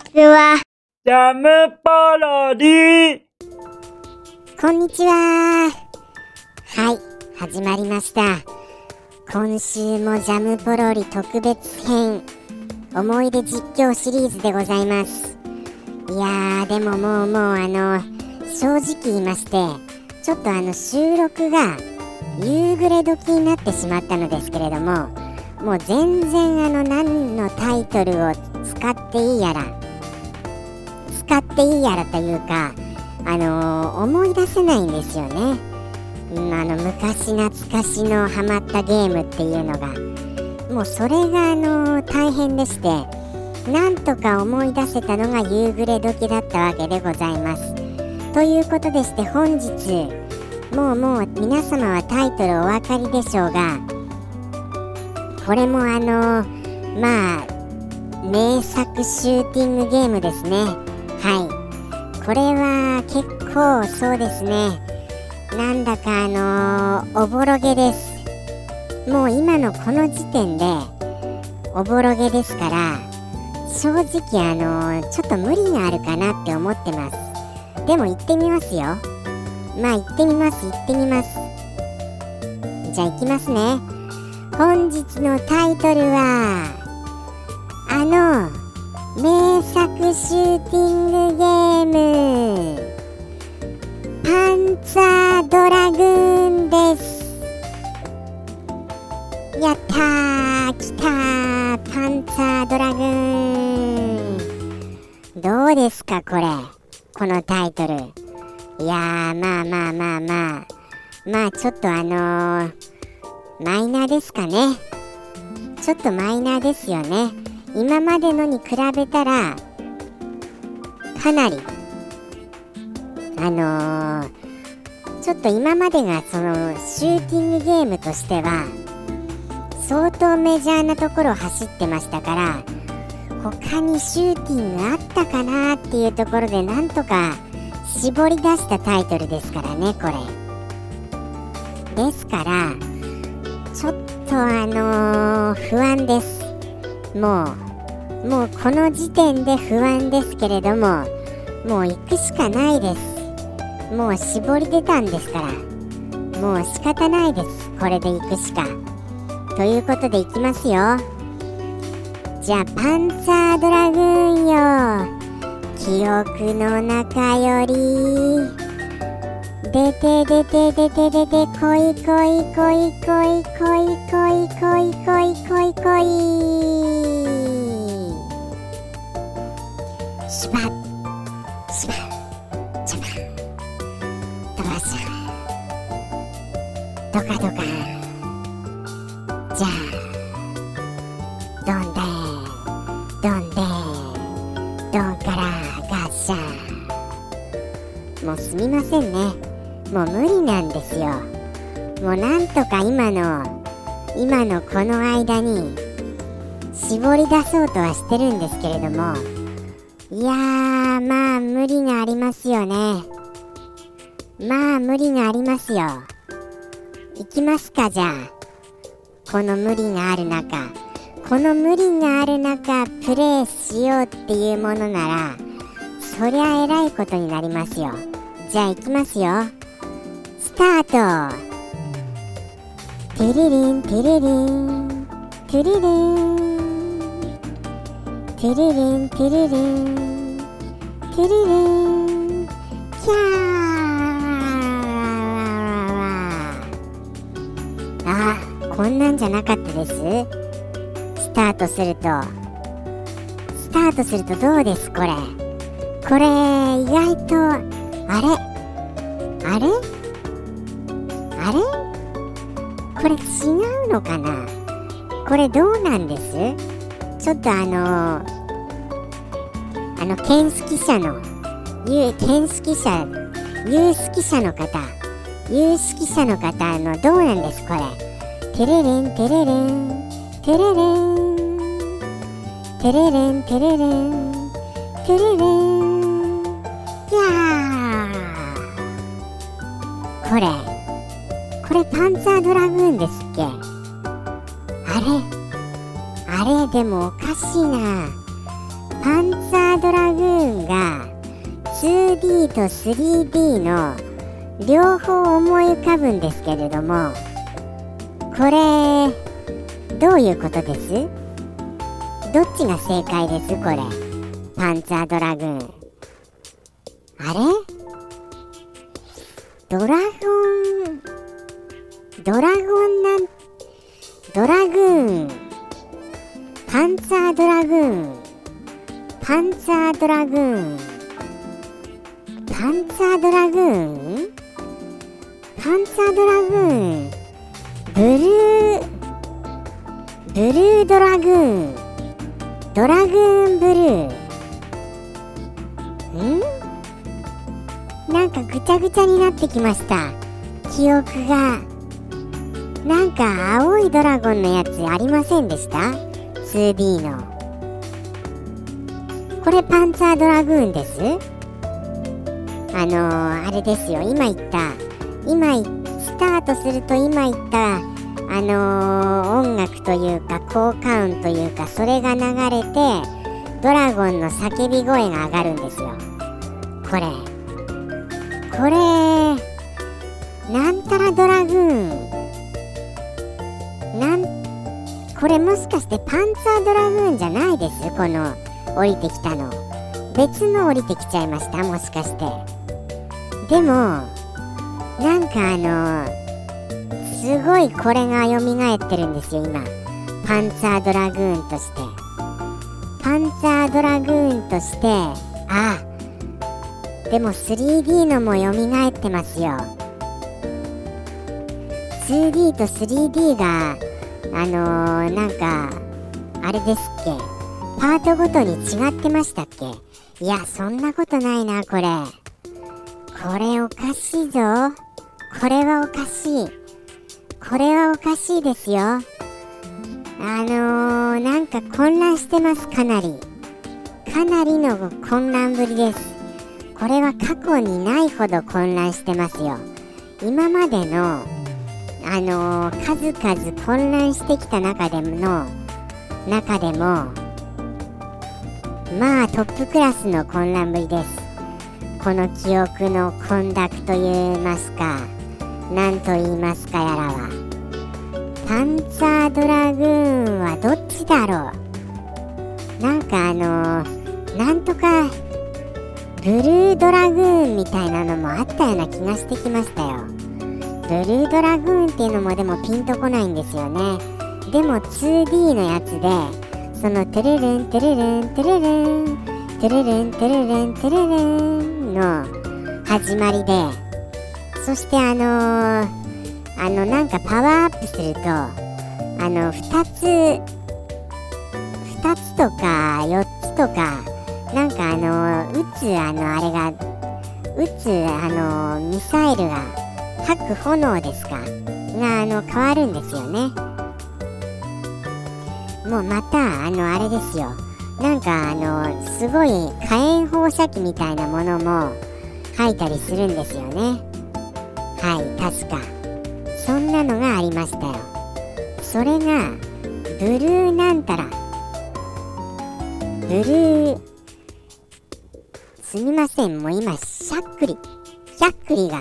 ちは。ジャムパロディこんにちは。はい、始まりました。今週もジャムポロリ特別編思い出実況シリーズでございます。いやー、でももうもうあの、正直言いまして、ちょっとあの収録が夕暮れ時になってしまったのですけれども、もう全然あの何のタイトルを使っていいやら、使っていいやらというか、あのー思い出せないんですよね。うんあの昔懐かしのハマったゲームっていうのがもうそれがあのー大変でしてなんとか思い出せたのが夕暮れ時だったわけでございます。ということでして本日もうもう皆様はタイトルお分かりでしょうがこれもあのーまあ名作シューティングゲームですね。はい。これは結構そうですね。なんだかあのーおぼろげです。もう今のこの時点でおぼろげですから正直あのーちょっと無理があるかなって思ってます。でも行ってみますよ。まあ行ってみます行ってみます。じゃあ行きますね。本日のタイトルはあの名作シューティングゲーム。パンツァードラグーンです。やったー来たーパンツァードラグーン。どうですかこれ？このタイトル。いやまあまあまあまあ。まあちょっとあのー、マイナーですかね。ちょっとマイナーですよね。今までのに比べたらかなりあのーちょっと今までがそのシューティングゲームとしては相当メジャーなところを走ってましたから他にシューティングあったかなっていうところでなんとか絞り出したタイトルですからねこれ。ですからちょっとあのー不安です。もうもうこの時点で不安ですけれどももう行くしかないです。もう絞り出たんですから。もう仕方ないです。これで行くしか。ということで行きますよ。じゃあパンツァードラグーンよ。記憶の中より。出て出て出て出てこいこいこいこいこいこいこいこいこいこいしばしばちゃばドバシャドカドカじゃあどんでどんでどんからガッシャもうすみませんねもう無理なんですよ。もうなんとか今の今のこの間に絞り出そうとはしてるんですけれどもいやーまあ無理がありますよね。まあ無理がありますよ。行きますかじゃあ。この無理がある中。この無理がある中プレイしようっていうものならそりゃえらいことになりますよ。じゃあ行きますよ。タート。ティリリンティリリン。ティリリン。テリリンティリリンティリリン。キャー。あこんなんじゃなかったです。スタートすると。スタートするとどうですこれ。これ意外とあれ？あれ？あれ？これ違うのかな？これどうなんです？ちょっとあのーあの剣好き者のゆ剣好き者有識者の方有識者の方のどうなんです？これ。テレレンテレレンテレレンテレレンテレレン。テレレンいやー。これ。これパンツァードラグーンですっけ？あれ？あれ？でもおかしいな。パンツァードラグーンが 2D と 3D の両方思い浮かぶんですけれどもこれどういうことです？どっちが正解です？これ。パンツァードラグーン。あれ？ドラゴン？ドラゴンなんドラグーン。パンツァードラグーン。パンツァードラグーン。パンツァードラグーン？パンツァードラグーン。ブルーブルードラグーン。ドラグーンブルー。ん？なんかぐちゃぐちゃになってきました。記憶が。なんか青いドラゴンのやつありませんでした？2D の。これパンツァードラグーンです？あのー、あれですよ。今言った。今スタートすると今言ったあのー、音楽というか効果音というかそれが流れてドラゴンの叫び声が上がるんですよ。これ。これなんたらドラグーン。これもしかしてパンツァードラグーンじゃないです？この降りてきたの。別の降りてきちゃいました？もしかして。でもなんかあのすごいこれが蘇ってるんですよ今。パンツァードラグーンとして。パンツァードラグーンとしてあでも 3D のも蘇ってますよ。2D と 3D があのー、なんかあれですっけ。パートごとに違ってましたっけ？いやそんなことないなこれ。これおかしいぞ。これはおかしい。これはおかしいですよ。あのー、なんか混乱してますかなり。かなりの混乱ぶりです。これは過去にないほど混乱してますよ。今までのあのー、数々混乱してきた中での中でもまあトップクラスの混乱ぶりです。この記憶の混濁と言いますか何と言いますかやらは。パンツァードラグーンはどっちだろう。なんかあのー、なんとかブルードラグーンみたいなのもあったような気がしてきましたよ。ブルードラグーンっていうのもでもピンとこないんですよね。でも 2D のやつでそのトゥルルントゥルルントゥルルントゥルルントゥルルントゥルルンの始まりでそしてあのー、あのなんかパワーアップするとあの2つ2つとか4つとかなんかあの撃つあのあれが撃つあのミサイルが吐く炎ですか？があの変わるんですよね。もうまたあのあれですよ。なんかあのすごい火炎放射器みたいなものも吐いたりするんですよね。はい確か。そんなのがありましたよ。それがブルーなんたら。ブルーすみません。もう今しゃっくり。しゃっくりが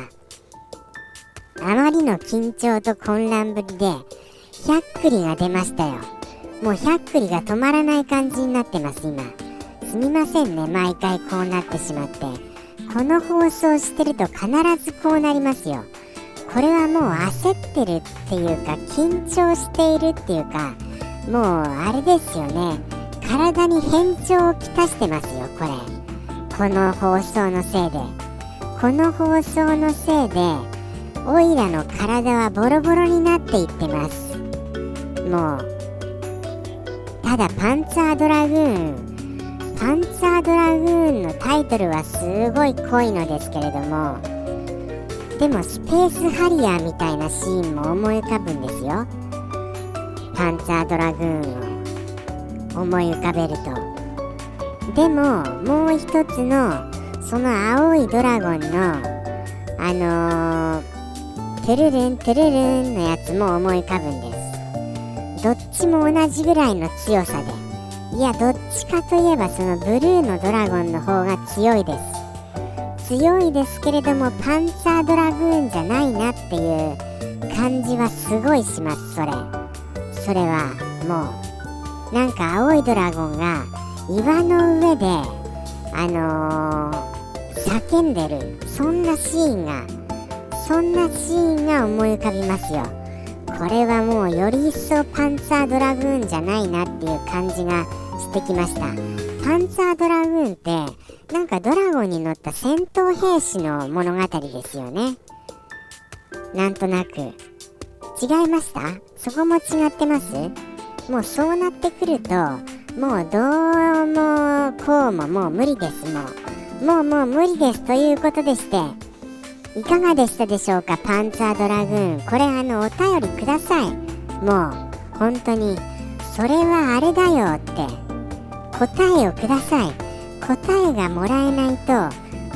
あまりの緊張と混乱ぶりで、ひゃっくりが出ましたよ。もうひゃっくりが止まらない感じになってます、今。すみませんね、毎回こうなってしまって。この放送してると必ずこうなりますよ。これはもう焦ってるっていうか、緊張しているっていうか、もうあれですよね。体に変調をきたしてますよ、これ。この放送のせいで。この放送のせいで、オイラの体はボロボロになっていってます。もうただパンツァードラグーン。パンツァードラグーンのタイトルはすごい濃いのですけれどもでもスペースハリアーみたいなシーンも思い浮かぶんですよ。パンツァードラグーンを思い浮かべると。でももう一つのその青いドラゴンのあのートゥルルントゥルルンのやつも思い浮かぶんです。どっちも同じぐらいの強さで。いやどっちかといえばそのブルーのドラゴンの方が強いです。強いですけれどもパンツァードラグーンじゃないなっていう感じはすごいしますそれ。それはもうなんか青いドラゴンが岩の上であのー、叫んでる。そんなシーンがそんなシーンが思い浮かびますよ。これはもうより一層パンツァードラグーンじゃないなっていう感じがしてきました。パンツァードラグーンってなんかドラゴンに乗った戦闘兵士の物語ですよね。なんとなく。違いました？そこも違ってます？もうそうなってくるともうどうもこうももう無理です。もうもうもう無理ですということでしていかがでしたでしょうか？パンツァードラグーン。これあのお便りください。もう本当にそれはあれだよって答えをください。答えがもらえないと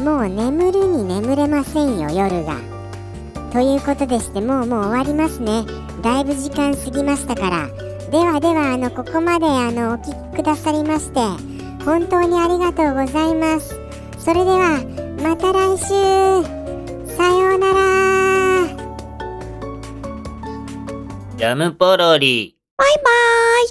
もう眠るに眠れませんよ夜が。ということでしてもうもう終わりますね。だいぶ時間過ぎましたから。ではではあのここまであのお聞きくださりまして本当にありがとうございます。それではまた来週。さようならジャムポロリ。バイバーイ